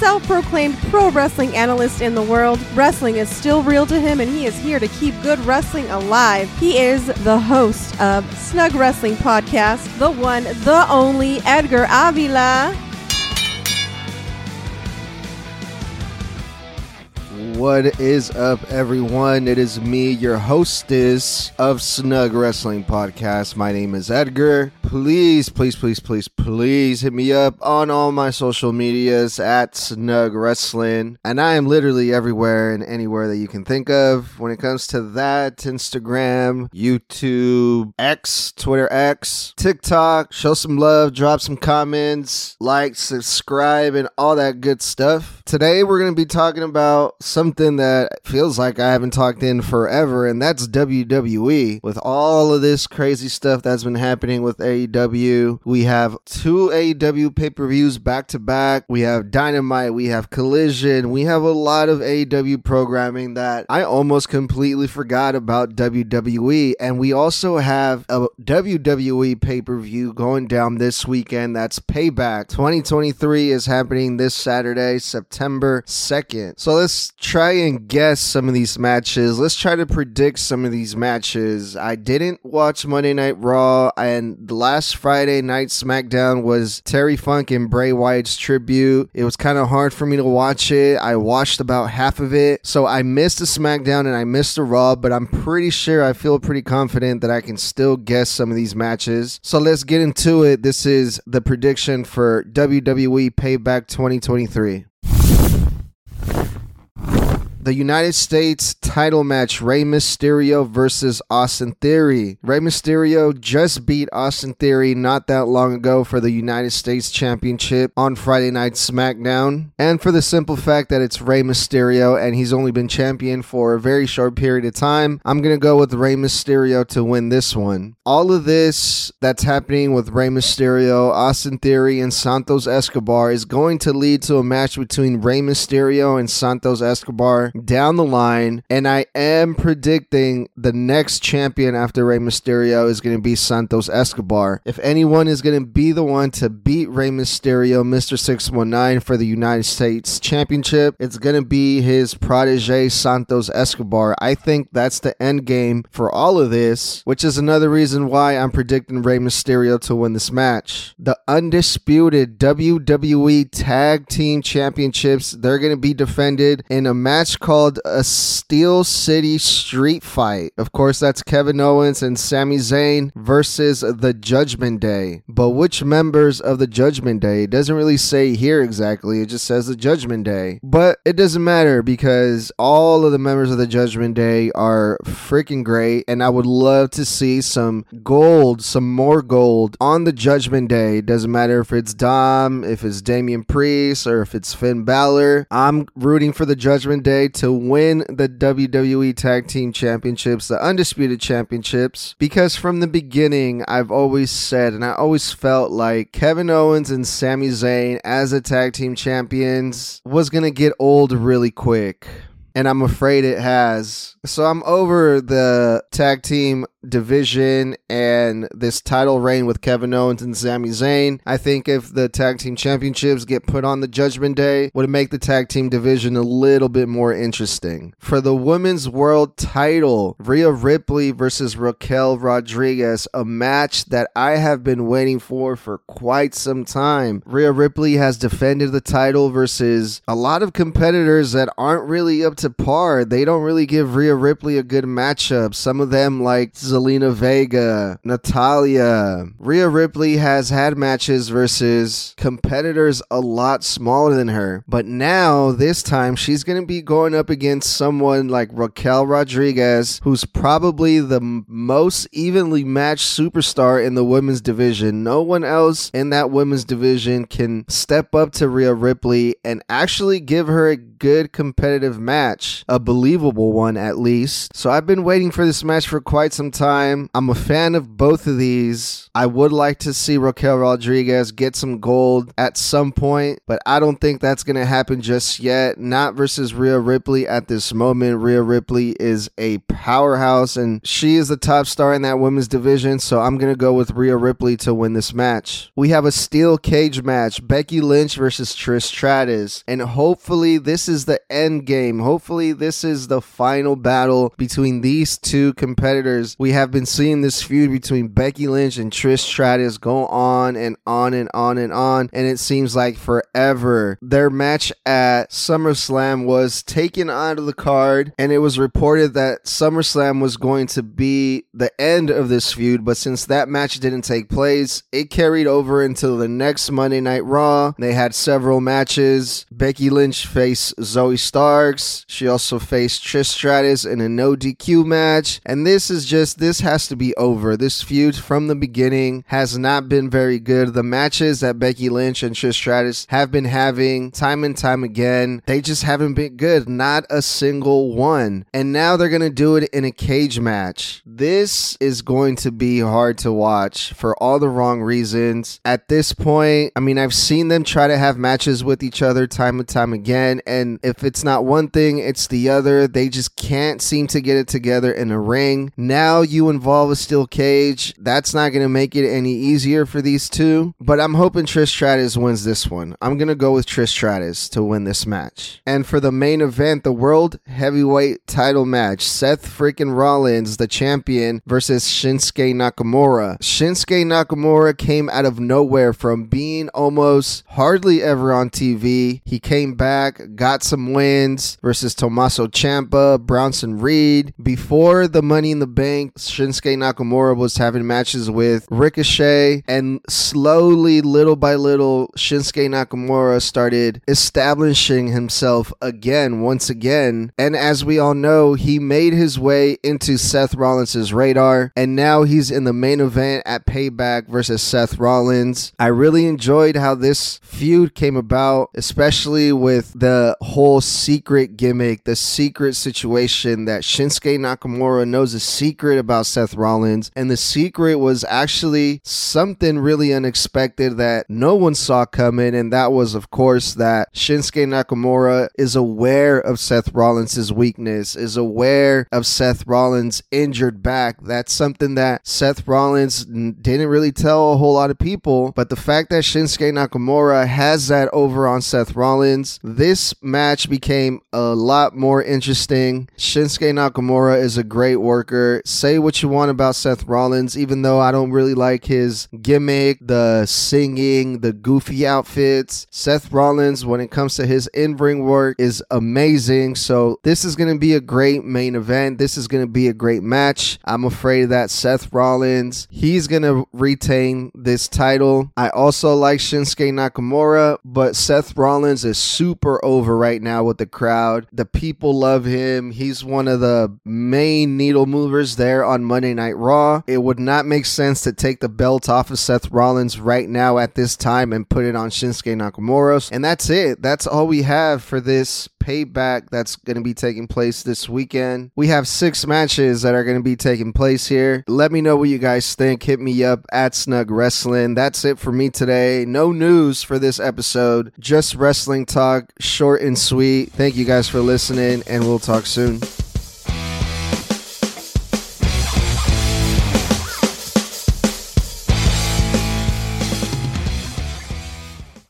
self proclaimed pro wrestling analyst in the world. Wrestling is still real to him, and he is here to keep good wrestling alive. He is the host of Snug Wrestling Podcast, the one, the only Edgar Avila. What is up, everyone? It is me, your hostess of Snug Wrestling Podcast. My name is Edgar. Please, please, please, please, please hit me up on all my social medias at Snug Wrestling. And I am literally everywhere and anywhere that you can think of when it comes to that Instagram, YouTube, X, Twitter X, TikTok. Show some love, drop some comments, like, subscribe, and all that good stuff. Today, we're going to be talking about something that feels like I haven't talked in forever, and that's WWE. With all of this crazy stuff that's been happening with AEW, we have two AEW pay per views back to back. We have Dynamite, we have Collision, we have a lot of AEW programming that I almost completely forgot about WWE. And we also have a WWE pay per view going down this weekend. That's Payback 2023 is happening this Saturday, September 2nd. So let's try and guess some of these matches. Let's try to predict some of these matches. I didn't watch Monday Night Raw, and last Friday night SmackDown was Terry Funk and Bray Wyatt's tribute. It was kind of hard for me to watch it. I watched about half of it, so I missed the SmackDown and I missed the Raw, but I'm pretty sure I feel pretty confident that I can still guess some of these matches. So let's get into it. This is the prediction for WWE Payback 2023 the United States title match Rey Mysterio versus Austin Theory. Rey Mysterio just beat Austin Theory not that long ago for the United States Championship on Friday Night SmackDown. And for the simple fact that it's Rey Mysterio and he's only been champion for a very short period of time, I'm going to go with Rey Mysterio to win this one. All of this that's happening with Rey Mysterio, Austin Theory, and Santos Escobar is going to lead to a match between Rey Mysterio and Santos Escobar down the line, and I am predicting the next champion after Rey Mysterio is going to be Santos Escobar. If anyone is going to be the one to beat Rey Mysterio, Mr. 619, for the United States Championship, it's going to be his protege, Santos Escobar. I think that's the end game for all of this, which is another reason why I'm predicting Rey Mysterio to win this match. The undisputed WWE Tag Team Championships, they're going to be defended in a match called a Steel City Street Fight. Of course, that's Kevin Owens and Sami Zayn versus the Judgment Day. But which members of the Judgment Day? It doesn't really say here exactly, it just says the Judgment Day. But it doesn't matter because all of the members of the Judgment Day are freaking great, and I would love to see some gold, some more gold on the Judgment Day. It doesn't matter if it's Dom, if it's Damian Priest, or if it's Finn Balor. I'm rooting for the Judgment Day to win the WWE Tag Team Championships, the Undisputed Championships, because from the beginning, I've always said and I always felt like Kevin Owens and Sami Zayn as a tag team champions was going to get old really quick. And I'm afraid it has. So I'm over the tag team division and this title reign with Kevin Owens and Sami Zayn. I think if the tag team championships get put on the Judgment Day, would make the tag team division a little bit more interesting. For the women's world title, Rhea Ripley versus Raquel Rodriguez, a match that I have been waiting for for quite some time. Rhea Ripley has defended the title versus a lot of competitors that aren't really up to par. They don't really give Rhea Ripley a good matchup. Some of them like Zelina Vega, Natalya. Rhea Ripley has had matches versus competitors a lot smaller than her, but now this time she's going to be going up against someone like Raquel Rodriguez, who's probably the most evenly matched superstar in the women's division. No one else in that women's division can step up to Rhea Ripley and actually give her a good competitive match, a believable one at least. So I've been waiting for this match for quite some time. I'm a fan of both of these. I would like to see Raquel Rodriguez get some gold at some point, but I don't think that's going to happen just yet. Not versus Rhea Ripley at this moment. Rhea Ripley is a powerhouse and she is the top star in that women's division, so I'm going to go with Rhea Ripley to win this match. We have a steel cage match Becky Lynch versus Trish Stratus, and hopefully this is the end game. Hopefully this is the final battle between these two competitors. We have been seeing this feud between Becky Lynch and Trish Stratus go on and on and on and on, and it seems like forever. Their match at SummerSlam was taken out of the card, and it was reported that SummerSlam was going to be the end of this feud, but since that match didn't take place, it carried over until the next Monday Night Raw. They had several matches. Becky Lynch faced Zoey Starks. She also faced Trish Stratus in a no DQ match. And this is just, this has to be over. This feud from the beginning has not been very good. The matches that Becky Lynch and Trish Stratus have been having time and time again, they just haven't been good. Not a single one. And now they're going to do it in a cage match. This is going to be hard to watch for all the wrong reasons. At this point, I mean, I've seen them try to have matches with each other time and time again. And if it's not one thing, it's the other. They just can't seem to get it together in a ring. Now you involve a steel cage. That's not going to make it any easier for these two. But I'm hoping Trish Stratus wins this one. I'm going to go with Trish Stratus to win this match. And for the main event, the World Heavyweight title match, Seth freaking Rollins, the champion, versus Shinsuke Nakamura. Shinsuke Nakamura came out of nowhere from being almost hardly ever on TV. He came back, got some wins versus Tommaso Ciampa, Bronson Reed. Before the Money in the Bank, Shinsuke Nakamura was having matches with Ricochet, and slowly, little by little, Shinsuke Nakamura started establishing himself again, once again. And as we all know, he made his way into Seth Rollins' radar, and now he's in the main event at Payback versus Seth Rollins. I really enjoyed how this feud came about, especially with the whole secret gimmick, the secret situation that Shinsuke Nakamura knows a secret about Seth Rollins, and the secret was actually something really unexpected that no one saw coming, and that was, of course, that Shinsuke Nakamura is aware of Seth Rollins' weakness, is aware of Seth Rollins' injured back. That's something that Seth Rollins didn't really tell a whole lot of people, but the fact that Shinsuke Nakamura has that over on Seth Rollins, this match became a lot more interesting. Shinsuke Nakamura is a great worker. Say what you want about Seth Rollins, even though I don't really like his gimmick, the singing, the goofy outfits. Seth Rollins, when it comes to his in ring work, is amazing. So, this is going to be a great main event. This is going to be a great match. I'm afraid that Seth Rollins, he's going to retain this title. I also like Shinsuke Nakamura, but Seth Rollins is super over right now with the crowd. The people love him. He's one of the main needle movers there on Monday Night Raw. It would not make sense to take the belt off of Seth Rollins right now at this time and put it on Shinsuke Nakamura. And that's it. That's all we have for this payback that's going to be taking place this weekend. We have six matches that are going to be taking place here. Let me know what you guys think. Hit me up at Snug Wrestling. That's it for me today. No news for this episode, just wrestling talk, short and sweet. Thank you guys for listening, and we'll talk soon.